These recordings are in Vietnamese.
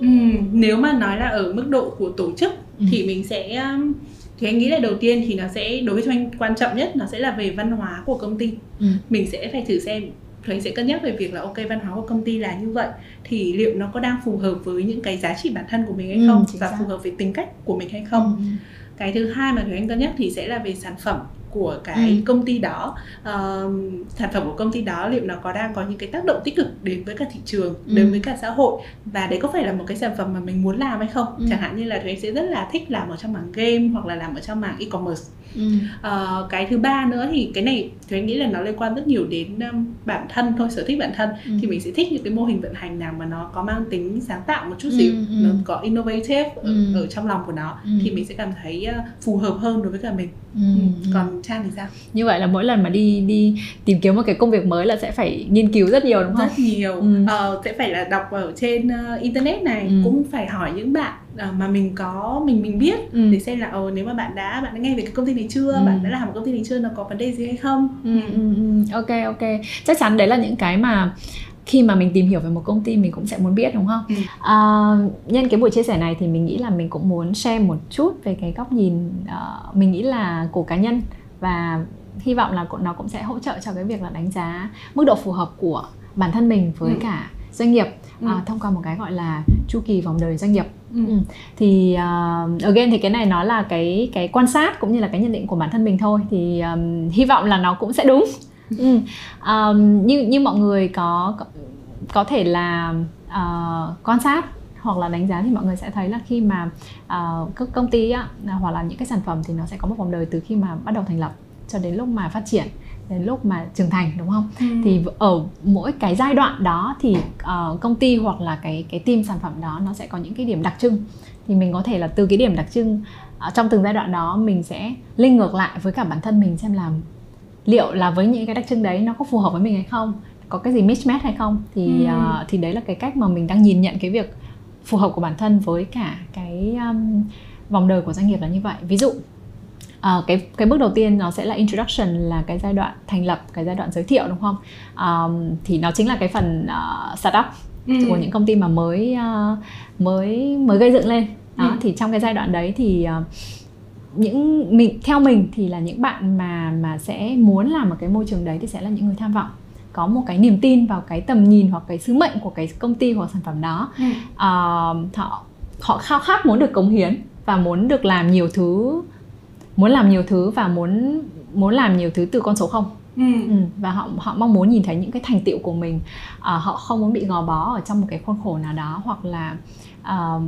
Ừ, nếu mà nói là ở mức độ của tổ chức ừ. thì mình sẽ um, thì anh nghĩ là đầu tiên thì nó sẽ đối với cho anh quan trọng nhất nó sẽ là về văn hóa của công ty ừ. mình sẽ phải thử xem thì sẽ cân nhắc về việc là ok văn hóa của công ty là như vậy thì liệu nó có đang phù hợp với những cái giá trị bản thân của mình hay ừ, không ừ, và phù hợp với tính cách của mình hay không ừ. cái thứ hai mà thùy anh cân nhắc thì sẽ là về sản phẩm của cái ừ. công ty đó uh, sản phẩm của công ty đó liệu nó có đang có những cái tác động tích cực đến với cả thị trường ừ. đến với cả xã hội và đấy có phải là một cái sản phẩm mà mình muốn làm hay không ừ. chẳng hạn như là thùy sẽ rất là thích làm ở trong mảng game hoặc là làm ở trong mảng e-commerce ừ. uh, cái thứ ba nữa thì cái này thùy nghĩ là nó liên quan rất nhiều đến um, bản thân thôi sở thích bản thân ừ. thì mình sẽ thích những cái mô hình vận hành nào mà nó có mang tính sáng tạo một chút xíu ừ. ừ. nó có innovative ở, ừ. ở trong lòng của nó ừ. thì mình sẽ cảm thấy uh, phù hợp hơn đối với cả mình ừ. Ừ. còn Trang thì sao? Như vậy là mỗi lần mà đi đi tìm kiếm một cái công việc mới là sẽ phải nghiên cứu rất nhiều đúng không? Rất nhiều. Ừ. Ờ, sẽ phải là đọc ở trên uh, internet này, ừ. cũng phải hỏi những bạn uh, mà mình có mình mình biết ừ. để xem là ồ nếu mà bạn đã bạn đã nghe về cái công ty này chưa, ừ. bạn đã làm một công ty này chưa, nó có vấn đề gì hay không? Ừ, ừ, ừ. Ok ok. Chắc chắn đấy là những cái mà khi mà mình tìm hiểu về một công ty mình cũng sẽ muốn biết đúng không? Ừ. À, nhân cái buổi chia sẻ này thì mình nghĩ là mình cũng muốn share một chút về cái góc nhìn uh, mình nghĩ là của cá nhân và hy vọng là nó cũng sẽ hỗ trợ cho cái việc là đánh giá mức độ phù hợp của bản thân mình với ừ. cả doanh nghiệp ừ. uh, thông qua một cái gọi là chu kỳ vòng đời doanh nghiệp ừ. Ừ. thì uh, again thì cái này nó là cái cái quan sát cũng như là cái nhận định của bản thân mình thôi thì um, hy vọng là nó cũng sẽ đúng ừ. um, như như mọi người có có, có thể là uh, quan sát hoặc là đánh giá thì mọi người sẽ thấy là khi mà uh, các công ty á, hoặc là những cái sản phẩm thì nó sẽ có một vòng đời từ khi mà bắt đầu thành lập cho đến lúc mà phát triển đến lúc mà trưởng thành đúng không? Ừ. Thì ở mỗi cái giai đoạn đó thì uh, công ty hoặc là cái cái team sản phẩm đó nó sẽ có những cái điểm đặc trưng thì mình có thể là từ cái điểm đặc trưng uh, trong từng giai đoạn đó mình sẽ linh ngược lại với cả bản thân mình xem là liệu là với những cái đặc trưng đấy nó có phù hợp với mình hay không có cái gì mismatch hay không thì ừ. uh, thì đấy là cái cách mà mình đang nhìn nhận cái việc phù hợp của bản thân với cả cái um, vòng đời của doanh nghiệp là như vậy ví dụ uh, cái cái bước đầu tiên nó sẽ là introduction là cái giai đoạn thành lập cái giai đoạn giới thiệu đúng không um, thì nó chính là cái phần uh, startup ừ. của những công ty mà mới uh, mới mới gây dựng lên đó ừ. thì trong cái giai đoạn đấy thì uh, những mình theo mình thì là những bạn mà mà sẽ muốn làm ở cái môi trường đấy thì sẽ là những người tham vọng có một cái niềm tin vào cái tầm nhìn hoặc cái sứ mệnh của cái công ty hoặc sản phẩm đó. Ừ. uh, họ họ khao khát muốn được cống hiến và muốn được làm nhiều thứ muốn làm nhiều thứ và muốn muốn làm nhiều thứ từ con số không. Ừ. Ừ, và họ họ mong muốn nhìn thấy những cái thành tựu của mình. Uh, họ không muốn bị gò bó ở trong một cái khuôn khổ nào đó hoặc là uh,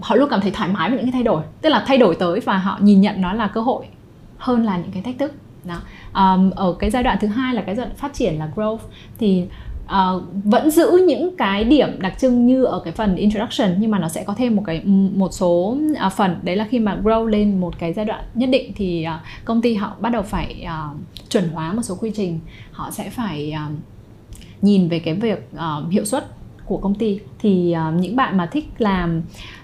họ luôn cảm thấy thoải mái với những cái thay đổi. Tức là thay đổi tới và họ nhìn nhận nó là cơ hội hơn là những cái thách thức đó. Um, ở cái giai đoạn thứ hai là cái giai đoạn phát triển là growth. Thì uh, vẫn giữ những cái điểm đặc trưng như ở cái phần introduction nhưng mà nó sẽ có thêm một cái một số uh, phần. Đấy là khi mà grow lên một cái giai đoạn nhất định thì uh, công ty họ bắt đầu phải uh, chuẩn hóa một số quy trình. Họ sẽ phải uh, nhìn về cái việc uh, hiệu suất của công ty. Thì uh, những bạn mà thích làm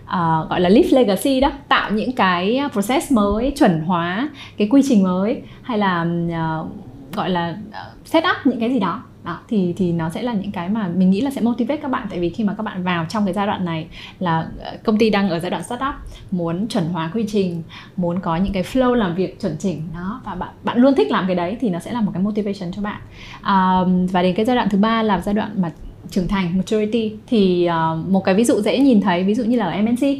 uh, gọi là leave legacy đó tạo những cái à, process mới chuẩn hóa cái quy trình mới hay là uh, gọi là set up những cái gì đó. Đó, thì thì nó sẽ là những cái mà mình nghĩ là sẽ motivate các bạn. Tại vì khi mà các bạn vào trong cái giai đoạn này là công ty đang ở giai đoạn startup muốn chuẩn hóa quy trình muốn có những cái flow làm việc chuẩn chỉnh nó và bạn bạn luôn thích làm cái đấy thì nó sẽ là một cái motivation cho bạn. À, và đến cái giai đoạn thứ ba là giai đoạn mà trưởng thành maturity thì uh, một cái ví dụ dễ nhìn thấy ví dụ như là ở MNC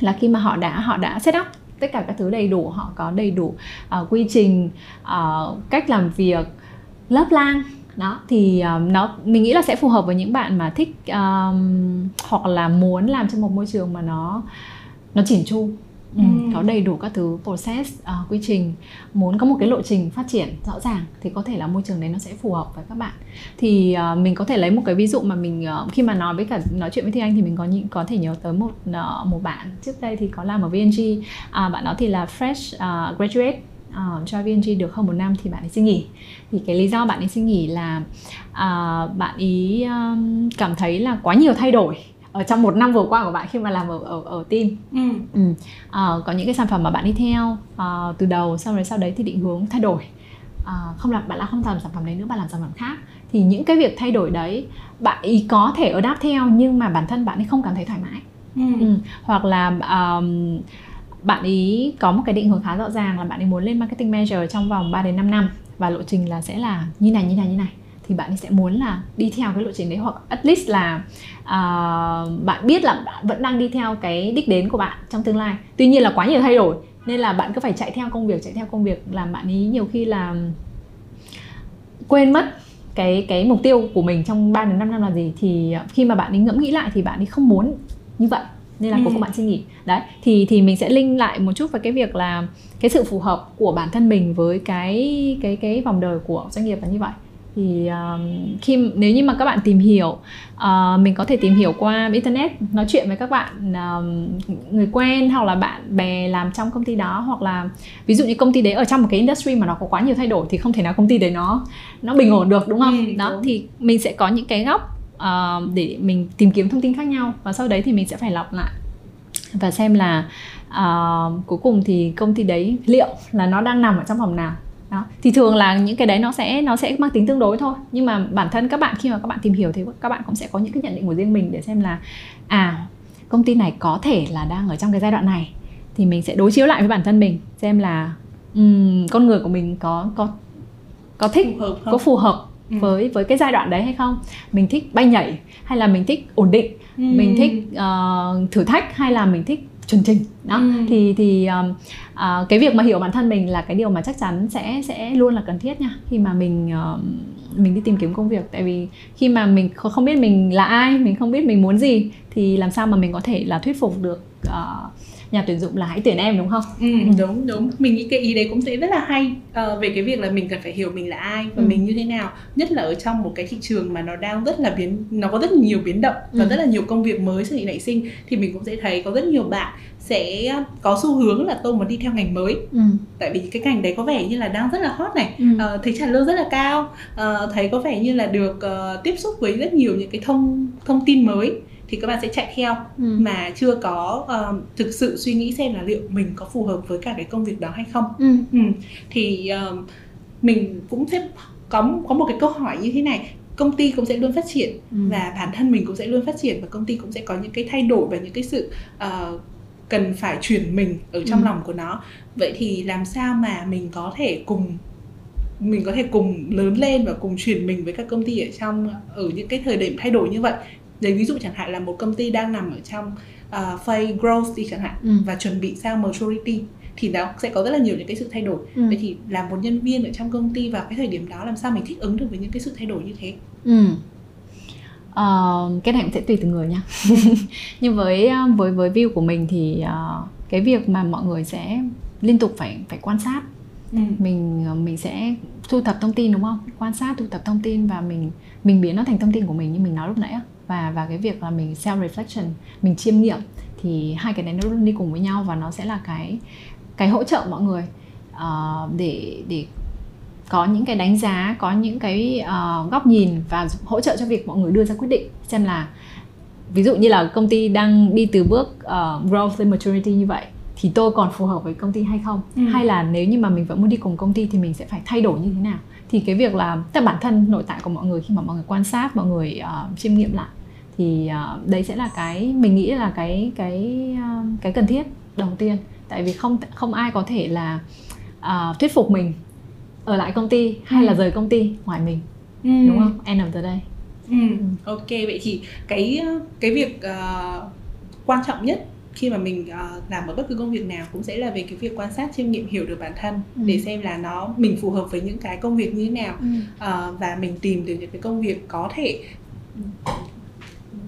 là khi mà họ đã họ đã set up tất cả các thứ đầy đủ họ có đầy đủ uh, quy trình uh, cách làm việc lớp lang đó thì um, nó mình nghĩ là sẽ phù hợp với những bạn mà thích um, hoặc là muốn làm trong một môi trường mà nó nó chỉn chu. Ừ, có đầy đủ các thứ process uh, quy trình. Muốn có một cái lộ trình phát triển rõ ràng thì có thể là môi trường đấy nó sẽ phù hợp với các bạn. Thì uh, mình có thể lấy một cái ví dụ mà mình uh, khi mà nói với cả nói chuyện với Thi Anh thì mình có những có thể nhớ tới một uh, một bạn trước đây thì có làm ở VNG uh, bạn đó thì là fresh uh, graduate uh, cho VNG được hơn một năm thì bạn ấy xin nghỉ. Thì cái lý do bạn ấy xin nghỉ là uh, bạn ấy um, cảm thấy là quá nhiều thay đổi ở trong một năm vừa qua của bạn khi mà làm ở ở, ở team ừ. Ừ. À, có những cái sản phẩm mà bạn đi theo à, từ đầu xong rồi sau đấy thì định hướng thay đổi à, không làm bạn là không làm sản phẩm đấy nữa bạn làm sản phẩm khác thì những cái việc thay đổi đấy bạn ý có thể ở đáp theo nhưng mà bản thân bạn ấy không cảm thấy thoải mái ừ. Ừ. hoặc là um, bạn ý có một cái định hướng khá rõ ràng là bạn ấy muốn lên marketing manager trong vòng 3 đến 5 năm và lộ trình là sẽ là như này như này như này thì bạn ấy sẽ muốn là đi theo cái lộ trình đấy hoặc at least là uh, bạn biết là bạn vẫn đang đi theo cái đích đến của bạn trong tương lai. Tuy nhiên là quá nhiều thay đổi nên là bạn cứ phải chạy theo công việc chạy theo công việc làm bạn ấy nhiều khi là quên mất cái cái mục tiêu của mình trong 3 đến 5 năm là gì. Thì khi mà bạn ấy ngẫm nghĩ lại thì bạn ấy không muốn như vậy nên là ừ. các bạn xin nghỉ. Đấy thì thì mình sẽ link lại một chút vào cái việc là cái sự phù hợp của bản thân mình với cái cái cái vòng đời của doanh nghiệp là như vậy thì um, khi nếu như mà các bạn tìm hiểu uh, mình có thể tìm hiểu qua internet nói chuyện với các bạn um, người quen hoặc là bạn bè làm trong công ty đó hoặc là ví dụ như công ty đấy ở trong một cái industry mà nó có quá nhiều thay đổi thì không thể nào công ty đấy nó nó bình ổn được đúng không ừ, đó đúng. thì mình sẽ có những cái góc uh, để mình tìm kiếm thông tin khác nhau và sau đấy thì mình sẽ phải lọc lại và xem là uh, cuối cùng thì công ty đấy liệu là nó đang nằm ở trong vòng nào đó. Thì thường là những cái đấy nó sẽ nó sẽ mang tính tương đối thôi. Nhưng mà bản thân các bạn khi mà các bạn tìm hiểu thì các bạn cũng sẽ có những cái nhận định của riêng mình để xem là à công ty này có thể là đang ở trong cái giai đoạn này. Thì mình sẽ đối chiếu lại với bản thân mình xem là um, con người của mình có có có thích phù hợp có phù hợp ừ. với với cái giai đoạn đấy hay không? Mình thích bay nhảy hay là mình thích ổn định? Ừ. mình thích uh, thử thách hay là mình thích chuẩn trình đó. Ừ. thì thì um, uh, cái việc mà hiểu bản thân mình là cái điều mà chắc chắn sẽ sẽ luôn là cần thiết nha khi mà mình uh, mình đi tìm kiếm công việc. Tại vì khi mà mình không biết mình là ai mình không biết mình muốn gì thì làm sao mà mình có thể là thuyết phục được uh, nhà tuyển dụng là hãy tuyển em đúng không? Ừ, đúng đúng. Mình nghĩ cái ý đấy cũng sẽ rất là hay uh, về cái việc là mình cần phải hiểu mình là ai và ừ. mình như thế nào. Nhất là ở trong một cái thị trường mà nó đang rất là biến, nó có rất nhiều biến động và ừ. rất là nhiều công việc mới sự nảy sinh thì mình cũng sẽ thấy có rất nhiều bạn sẽ có xu hướng là tôi muốn đi theo ngành mới ừ. tại vì cái ngành đấy có vẻ như là đang rất là hot này ừ. uh, thấy trả lương rất là cao uh, thấy có vẻ như là được uh, tiếp xúc với rất nhiều những cái thông thông tin mới thì các bạn sẽ chạy theo ừ. mà chưa có uh, thực sự suy nghĩ xem là liệu mình có phù hợp với cả cái công việc đó hay không ừ. Ừ. thì uh, mình cũng sẽ có có một cái câu hỏi như thế này công ty cũng sẽ luôn phát triển ừ. và bản thân mình cũng sẽ luôn phát triển và công ty cũng sẽ có những cái thay đổi và những cái sự uh, cần phải chuyển mình ở trong ừ. lòng của nó vậy thì làm sao mà mình có thể cùng mình có thể cùng lớn lên và cùng chuyển mình với các công ty ở trong ở những cái thời điểm thay đổi như vậy lấy ví dụ chẳng hạn là một công ty đang nằm ở trong uh, phase growth đi chẳng hạn ừ. và chuẩn bị sang maturity thì nó sẽ có rất là nhiều những cái sự thay đổi ừ. vậy thì làm một nhân viên ở trong công ty vào cái thời điểm đó làm sao mình thích ứng được với những cái sự thay đổi như thế ừ. Uh, cái này cũng sẽ tùy từng người nha nhưng với ờ, với với view của mình thì uh, cái việc mà mọi người sẽ liên tục phải phải quan sát ừ. mình mình sẽ thu thập thông tin đúng không quan sát thu thập thông tin và mình mình biến nó thành thông tin của mình như mình nói lúc nãy và và cái việc là mình self reflection mình chiêm nghiệm thì hai cái đấy nó luôn đi cùng với nhau và nó sẽ là cái cái hỗ trợ mọi người uh, để để có những cái đánh giá có những cái uh, góc nhìn và hỗ trợ cho việc mọi người đưa ra quyết định. Xem là ví dụ như là công ty đang đi từ bước uh, growth lên maturity như vậy thì tôi còn phù hợp với công ty hay không? Ừ. hay là nếu như mà mình vẫn muốn đi cùng công ty thì mình sẽ phải thay đổi như thế nào? Thì cái việc là tức bản thân nội tại của mọi người khi mà mọi người quan sát mọi người uh, chiêm nghiệm lại thì uh, đấy sẽ là cái mình nghĩ là cái cái uh, cái cần thiết đầu tiên tại vì không không ai có thể là uh, thuyết phục mình ở lại công ty hay ừ. là rời công ty ngoài mình ừ. đúng không end of the day ừ. ok vậy thì cái cái việc uh, quan trọng nhất khi mà mình uh, làm ở bất cứ công việc nào cũng sẽ là về cái việc quan sát chiêm nghiệm hiểu được bản thân ừ. để xem là nó mình phù hợp với những cái công việc như thế nào ừ. uh, và mình tìm được những cái công việc có thể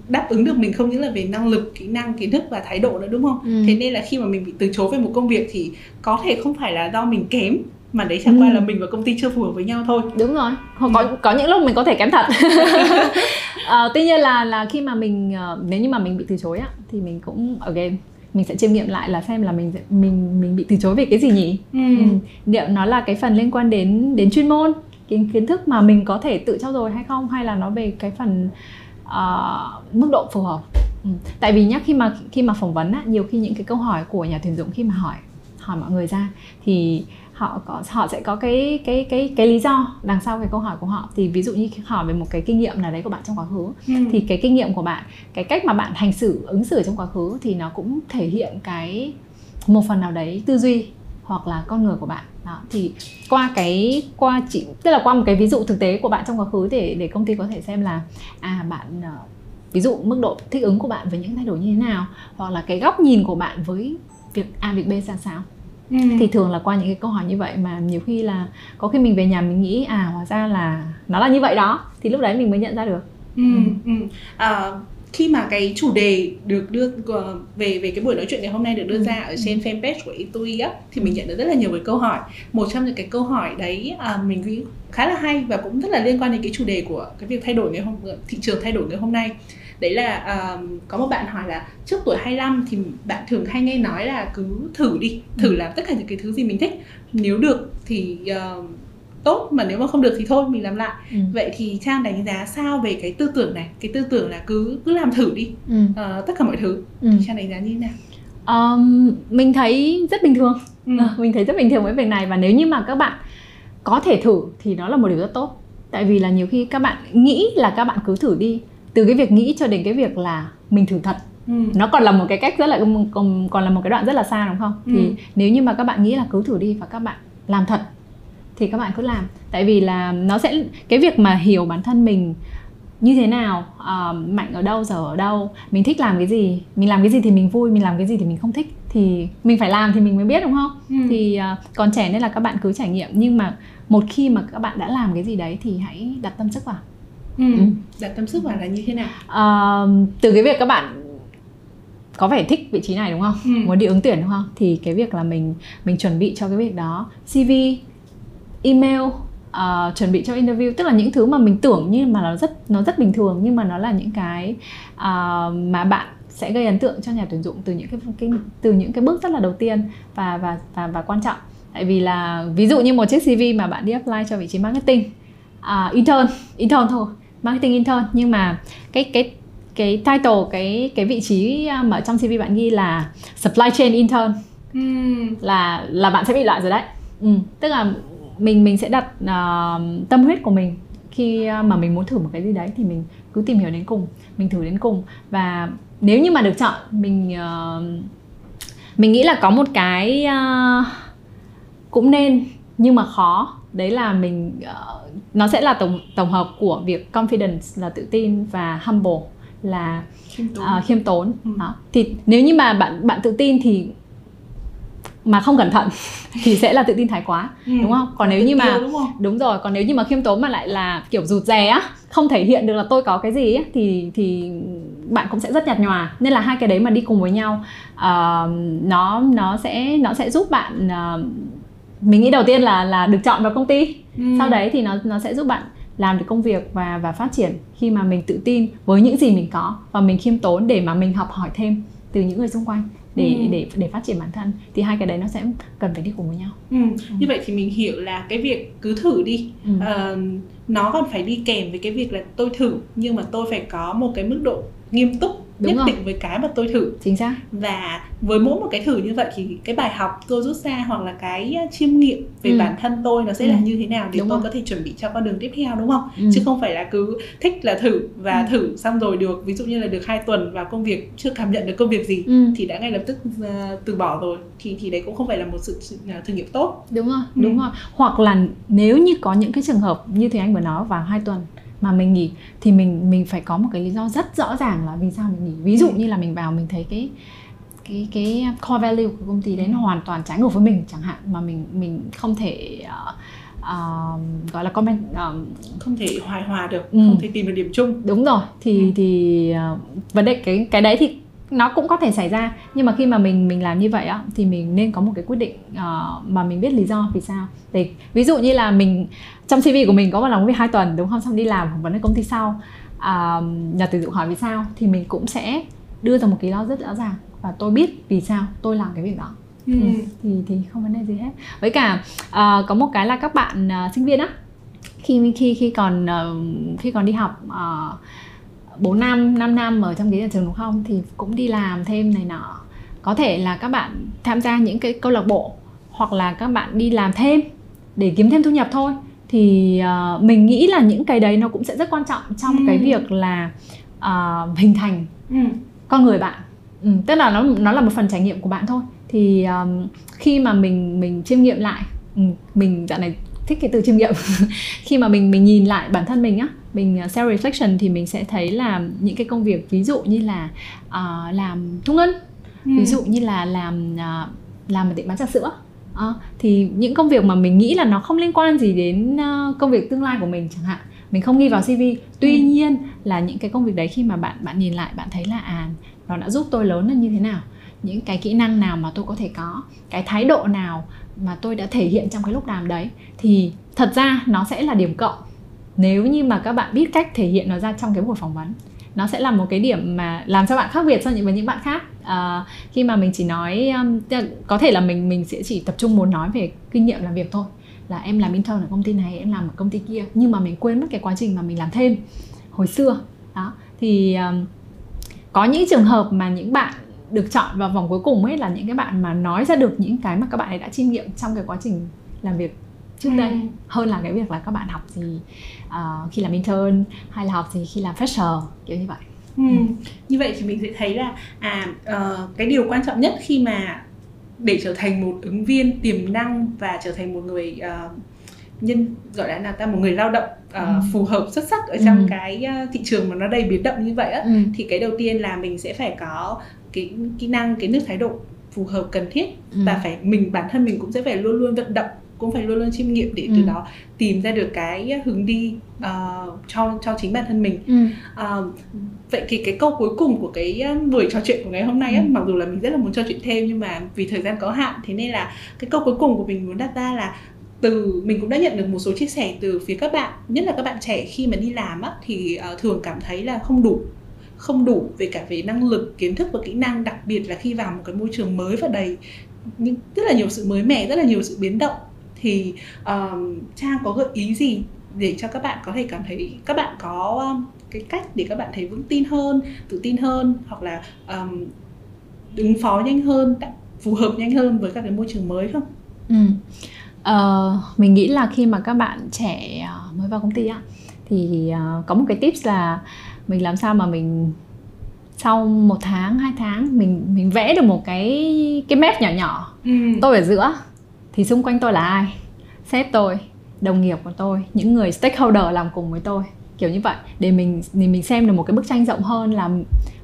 đáp ứng được mình không những là về năng lực kỹ năng kiến thức và thái độ nữa đúng không ừ. thế nên là khi mà mình bị từ chối về một công việc thì có thể không phải là do mình kém mà đấy chẳng ừ. qua là mình và công ty chưa phù hợp với nhau thôi đúng rồi ừ. có có những lúc mình có thể kém thật à, tuy nhiên là là khi mà mình uh, nếu như mà mình bị từ chối á thì mình cũng again mình sẽ chiêm nghiệm lại là xem là mình mình mình bị từ chối về cái gì nhỉ ừ. Ừ. liệu nó là cái phần liên quan đến đến chuyên môn kiến kiến thức mà mình có thể tự trau dồi hay không hay là nó về cái phần uh, mức độ phù hợp ừ. tại vì nhá khi mà khi mà phỏng vấn á, nhiều khi những cái câu hỏi của nhà tuyển dụng khi mà hỏi hỏi mọi người ra thì họ có họ sẽ có cái cái cái cái lý do đằng sau cái câu hỏi của họ thì ví dụ như hỏi về một cái kinh nghiệm nào đấy của bạn trong quá khứ ừ. thì cái kinh nghiệm của bạn cái cách mà bạn hành xử ứng xử trong quá khứ thì nó cũng thể hiện cái một phần nào đấy tư duy hoặc là con người của bạn đó thì qua cái qua chỉ tức là qua một cái ví dụ thực tế của bạn trong quá khứ để để công ty có thể xem là à bạn uh, ví dụ mức độ thích ứng của bạn với những thay đổi như thế nào hoặc là cái góc nhìn của bạn với việc a việc b ra sao ừ. thì thường là qua những cái câu hỏi như vậy mà nhiều khi là có khi mình về nhà mình nghĩ à hóa ra là nó là như vậy đó thì lúc đấy mình mới nhận ra được ừ. Ừ. À, khi mà cái chủ đề được đưa ờ, về về cái buổi nói chuyện ngày hôm nay được đưa ừ. ra ở trên fanpage của Itui á thì mình nhận được rất là nhiều cái câu hỏi một trong những cái câu hỏi đấy à, mình nghĩ khá là hay và cũng rất là liên quan đến cái chủ đề của cái việc thay đổi ngày hôm thị trường thay đổi ngày hôm nay đấy là uh, có một bạn hỏi là trước tuổi 25 thì bạn thường hay nghe nói là cứ thử đi thử ừ. làm tất cả những cái thứ gì mình thích nếu được thì uh, tốt mà nếu mà không được thì thôi mình làm lại ừ. vậy thì trang đánh giá sao về cái tư tưởng này cái tư tưởng là cứ cứ làm thử đi ừ. uh, tất cả mọi thứ ừ. thì trang đánh giá như thế nào um, mình thấy rất bình thường ừ. mình thấy rất bình thường với việc này và nếu như mà các bạn có thể thử thì nó là một điều rất tốt tại vì là nhiều khi các bạn nghĩ là các bạn cứ thử đi từ cái việc nghĩ cho đến cái việc là mình thử thật ừ. nó còn là một cái cách rất là còn còn là một cái đoạn rất là xa đúng không ừ. thì nếu như mà các bạn nghĩ là cứ thử đi và các bạn làm thật thì các bạn cứ làm tại vì là nó sẽ cái việc mà hiểu bản thân mình như thế nào uh, mạnh ở đâu giờ ở đâu mình thích làm cái gì mình làm cái gì thì mình vui mình làm cái gì thì mình không thích thì mình phải làm thì mình mới biết đúng không ừ. thì uh, còn trẻ nên là các bạn cứ trải nghiệm nhưng mà một khi mà các bạn đã làm cái gì đấy thì hãy đặt tâm sức vào ừ. Ừ. đặt tâm sức vào là như thế nào uh, từ cái việc các bạn có vẻ thích vị trí này đúng không ừ. muốn đi ứng tuyển đúng không thì cái việc là mình mình chuẩn bị cho cái việc đó cv email uh, chuẩn bị cho interview tức là những thứ mà mình tưởng như mà nó rất nó rất bình thường nhưng mà nó là những cái uh, mà bạn sẽ gây ấn tượng cho nhà tuyển dụng từ những cái, cái từ những cái bước rất là đầu tiên và và và và quan trọng tại vì là ví dụ như một chiếc CV mà bạn đi apply cho vị trí marketing uh, intern intern thôi marketing intern nhưng mà cái cái cái title cái cái vị trí mà trong CV bạn ghi là supply chain intern mm. là là bạn sẽ bị loại rồi đấy ừ. tức là mình mình sẽ đặt uh, tâm huyết của mình khi mà mình muốn thử một cái gì đấy thì mình cứ tìm hiểu đến cùng mình thử đến cùng và nếu như mà được chọn mình uh, mình nghĩ là có một cái uh, cũng nên nhưng mà khó đấy là mình uh, nó sẽ là tổng tổng hợp của việc confidence là tự tin và humble là khiêm tốn, uh, khiêm tốn. Ừ. Đó. thì nếu như mà bạn bạn tự tin thì mà không cẩn thận thì sẽ là tự tin thái quá ừ. đúng không còn nếu như mà đúng, không? đúng rồi còn nếu như mà khiêm tốn mà lại là kiểu rụt rè á không thể hiện được là tôi có cái gì ấy, thì thì bạn cũng sẽ rất nhạt nhòa nên là hai cái đấy mà đi cùng với nhau uh, nó nó sẽ nó sẽ giúp bạn uh, mình nghĩ đầu tiên là là được chọn vào công ty ừ. sau đấy thì nó nó sẽ giúp bạn làm được công việc và và phát triển khi mà mình tự tin với những gì mình có và mình khiêm tốn để mà mình học hỏi thêm từ những người xung quanh để ừ. để để phát triển bản thân thì hai cái đấy nó sẽ cần phải đi cùng với nhau ừ. Ừ. như vậy thì mình hiểu là cái việc cứ thử đi ừ. uh, nó còn phải đi kèm với cái việc là tôi thử nhưng mà tôi phải có một cái mức độ nghiêm túc Đúng nhất rồi. định với cái mà tôi thử chính xác và với mỗi một cái thử như vậy thì cái bài học tôi rút ra hoặc là cái chiêm nghiệm về ừ. bản thân tôi nó sẽ ừ. là như thế nào để đúng tôi rồi. có thể chuẩn bị cho con đường tiếp theo đúng không ừ. chứ không phải là cứ thích là thử và ừ. thử xong rồi được ví dụ như là được hai tuần vào công việc chưa cảm nhận được công việc gì ừ. thì đã ngay lập tức uh, từ bỏ rồi thì thì đấy cũng không phải là một sự, sự uh, thử nghiệm tốt đúng rồi ừ. đúng rồi hoặc là nếu như có những cái trường hợp như thế anh vừa nói vào hai tuần mà mình nghỉ thì mình mình phải có một cái lý do rất rõ ràng là vì sao mình nghỉ ví dụ ừ. như là mình vào mình thấy cái cái cái core value của công ty đấy nó hoàn toàn trái ngược với mình chẳng hạn mà mình mình không thể uh, uh, gọi là comment um, không thể hoài hòa được ừ. không thể tìm được điểm chung đúng rồi thì ừ. thì uh, vấn đề cái cái đấy thì nó cũng có thể xảy ra. Nhưng mà khi mà mình mình làm như vậy á thì mình nên có một cái quyết định uh, mà mình biết lý do vì sao. Để ví dụ như là mình trong cv của mình có một lòng việc hai tuần đúng không? Xong đi làm phỏng vấn ở công ty sau uh, nhà tuyển dụng hỏi vì sao thì mình cũng sẽ đưa ra một cái lý do rất rõ ràng. Và tôi biết vì sao tôi làm cái việc đó. Ừ. Ừ, thì thì không vấn đề gì hết. Với cả uh, có một cái là các bạn uh, sinh viên á khi khi khi còn uh, khi còn đi học uh, 4 năm 5 năm ở trong cái nhà trường đúng không? Thì cũng đi làm thêm này nọ. Có thể là các bạn tham gia những cái câu lạc bộ hoặc là các bạn đi làm thêm để kiếm thêm thu nhập thôi. Thì uh, mình nghĩ là những cái đấy nó cũng sẽ rất quan trọng trong ừ. cái việc là uh, hình thành ừ. con người bạn. Ừ, tức là nó nó là một phần trải nghiệm của bạn thôi. Thì um, khi mà mình mình chiêm nghiệm lại ừ, mình dạo này thích cái từ chiêm nghiệm khi mà mình mình nhìn lại bản thân mình á mình uh, self reflection thì mình sẽ thấy là những cái công việc ví dụ như là uh, làm thu ngân ừ. ví dụ như là làm uh, làm một tiệm bán trà sữa uh, thì những công việc mà mình nghĩ là nó không liên quan gì đến uh, công việc tương lai của mình chẳng hạn mình không ghi vào cv tuy ừ. nhiên là những cái công việc đấy khi mà bạn bạn nhìn lại bạn thấy là à nó đã giúp tôi lớn lên như thế nào những cái kỹ năng nào mà tôi có thể có cái thái độ nào mà tôi đã thể hiện trong cái lúc làm đấy thì thật ra nó sẽ là điểm cộng. Nếu như mà các bạn biết cách thể hiện nó ra trong cái buổi phỏng vấn nó sẽ là một cái điểm mà làm cho bạn khác biệt so với những bạn khác. À, khi mà mình chỉ nói um, có thể là mình mình sẽ chỉ tập trung muốn nói về kinh nghiệm làm việc thôi. Là em làm intern ở công ty này em làm ở công ty kia nhưng mà mình quên mất cái quá trình mà mình làm thêm hồi xưa. Đó thì um, có những trường hợp mà những bạn được chọn vào vòng cuối cùng ấy là những cái bạn mà nói ra được những cái mà các bạn ấy đã chiêm nghiệm trong cái quá trình làm việc trước đây ừ. hơn là cái việc là các bạn học gì uh, khi làm intern hay là học gì khi làm fresher kiểu như vậy ừ. Ừ. như vậy thì mình sẽ thấy là à uh, cái điều quan trọng nhất khi mà để trở thành một ứng viên tiềm năng và trở thành một người uh, nhân gọi là là ta một người lao động uh, ừ. phù hợp xuất sắc ở trong ừ. cái uh, thị trường mà nó đầy biến động như vậy á ừ. thì cái đầu tiên là mình sẽ phải có cái kỹ năng cái nước thái độ phù hợp cần thiết ừ. và phải mình bản thân mình cũng sẽ phải luôn luôn vận động cũng phải luôn luôn chiêm nghiệm để ừ. từ đó tìm ra được cái hướng đi uh, cho cho chính bản thân mình ừ. uh, vậy thì cái câu cuối cùng của cái buổi trò chuyện của ngày hôm nay ừ. á, mặc dù là mình rất là muốn trò chuyện thêm nhưng mà vì thời gian có hạn thế nên là cái câu cuối cùng của mình muốn đặt ra là từ mình cũng đã nhận được một số chia sẻ từ phía các bạn nhất là các bạn trẻ khi mà đi làm á, thì uh, thường cảm thấy là không đủ không đủ về cả về năng lực kiến thức và kỹ năng đặc biệt là khi vào một cái môi trường mới và đầy những rất là nhiều sự mới mẻ rất là nhiều sự biến động thì um, trang có gợi ý gì để cho các bạn có thể cảm thấy các bạn có um, cái cách để các bạn thấy vững tin hơn tự tin hơn hoặc là um, ứng phó nhanh hơn phù hợp nhanh hơn với các cái môi trường mới không? Ừ. Uh, mình nghĩ là khi mà các bạn trẻ ờ, mới vào công ty á thì uh, có một cái tips là mình làm sao mà mình sau một tháng hai tháng mình mình vẽ được một cái cái map nhỏ nhỏ. Ừ. tôi ở giữa. Thì xung quanh tôi là ai? Sếp tôi đồng nghiệp của tôi những người stakeholder làm cùng với tôi. Kiểu như vậy. Để mình để mình xem được một cái bức tranh rộng hơn là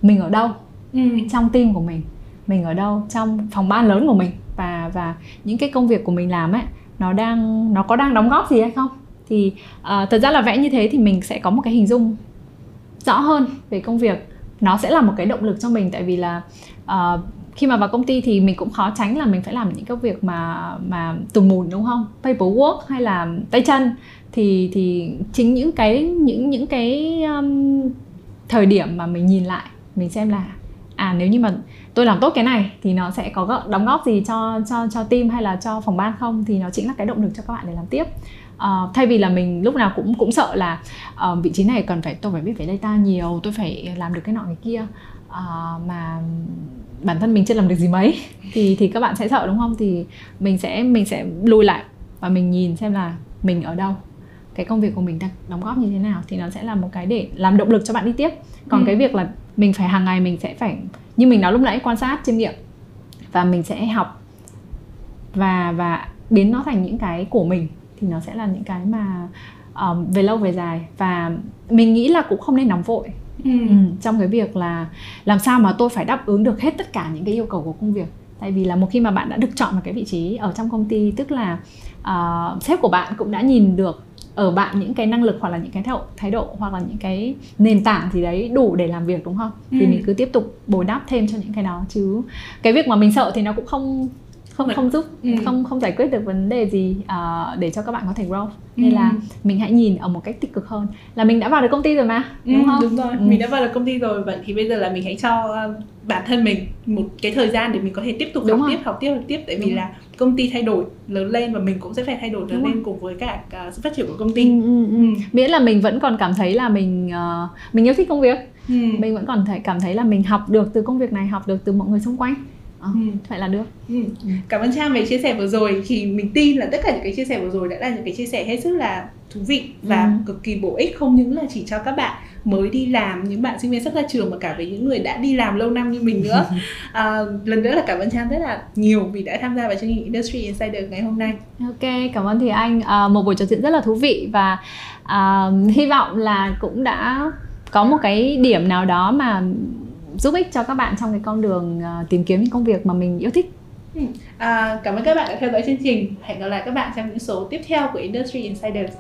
mình ở đâu ừ. trong team của mình. Mình ở đâu trong phòng ban lớn của mình. Và và những cái công việc của mình làm ấy nó đang nó có đang đóng góp gì hay không? Thì uh, thật ra là vẽ như thế thì mình sẽ có một cái hình dung rõ hơn về công việc. Nó sẽ là một cái động lực cho mình tại vì là uh, khi mà vào công ty thì mình cũng khó tránh là mình phải làm những công việc mà mà tùm mùn đúng không? Paperwork hay là tay chân. Thì thì chính những cái những những cái um, thời điểm mà mình nhìn lại mình xem là à nếu như mà tôi làm tốt cái này thì nó sẽ có đóng góp gì cho cho cho team hay là cho phòng ban không? Thì nó chính là cái động lực cho các bạn để làm tiếp uh, thay vì là mình lúc nào cũng cũng sợ là uh, vị trí này cần phải tôi phải biết về data nhiều tôi phải làm được cái nọ cái kia uh, mà bản thân mình chưa làm được gì mấy thì thì các bạn sẽ sợ đúng không? Thì mình sẽ mình sẽ lùi lại và mình nhìn xem là mình ở đâu cái công việc của mình đang đóng góp như thế nào thì nó sẽ là một cái để làm động lực cho bạn đi tiếp. Còn ừ. cái việc là mình phải hàng ngày mình sẽ phải như mình nói lúc nãy quan sát chiêm nghiệm và mình sẽ học và và biến nó thành những cái của mình thì nó sẽ là những cái mà um, về lâu về dài và mình nghĩ là cũng không nên nóng vội ừ. Ừ, trong cái việc là làm sao mà tôi phải đáp ứng được hết tất cả những cái yêu cầu của công việc tại vì là một khi mà bạn đã được chọn một cái vị trí ở trong công ty tức là uh, sếp của bạn cũng đã nhìn được ở bạn những cái năng lực hoặc là những cái thái độ, thái độ hoặc là những cái nền tảng gì đấy đủ để làm việc đúng không? Ừ. Thì mình cứ tiếp tục bồi đắp thêm cho những cái đó chứ cái việc mà mình sợ thì nó cũng không không không giúp ừ. không không giải quyết được vấn đề gì uh, để cho các bạn có thể grow nên ừ. là mình hãy nhìn ở một cách tích cực hơn là mình đã vào được công ty rồi mà đúng ừ, không đúng rồi ừ. mình đã vào được công ty rồi vậy thì bây giờ là mình hãy cho ờ, bản thân mình một cái thời gian để mình có thể tiếp tục đúng học rồi. tiếp học tiếp học tiếp tại vì đúng là công ty thay đổi lớn lên và mình cũng sẽ phải thay đổi lớn đúng lên rồi. cùng với cả uh, sự phát triển của công ty ừ, ừ, ừ. miễn là mình vẫn còn cảm thấy là mình uh, mình yêu thích công việc ừ. mình vẫn còn thể cảm thấy là mình học được từ công việc này học được từ mọi người xung quanh ừ. vậy là được ừ. Ừ. cảm ơn trang về chia sẻ vừa rồi thì mình tin là tất cả những cái chia sẻ vừa rồi đã là những cái chia sẻ hết sức là thú vị và ừ. cực kỳ bổ ích không những là chỉ cho các bạn mới đi làm những bạn sinh viên sắp ra trường mà cả với những người đã đi làm lâu năm như mình nữa à, lần nữa là cảm ơn trang rất là nhiều vì đã tham gia vào chương trình Industry Insider ngày hôm nay ok cảm ơn thì anh à, một buổi trò chuyện rất là thú vị và à, hy vọng là cũng đã có một cái điểm nào đó mà giúp ích cho các bạn trong cái con đường uh, tìm kiếm những công việc mà mình yêu thích ừ. à, cảm ơn các bạn đã theo dõi chương trình hẹn gặp lại các bạn trong những số tiếp theo của Industry Insiders.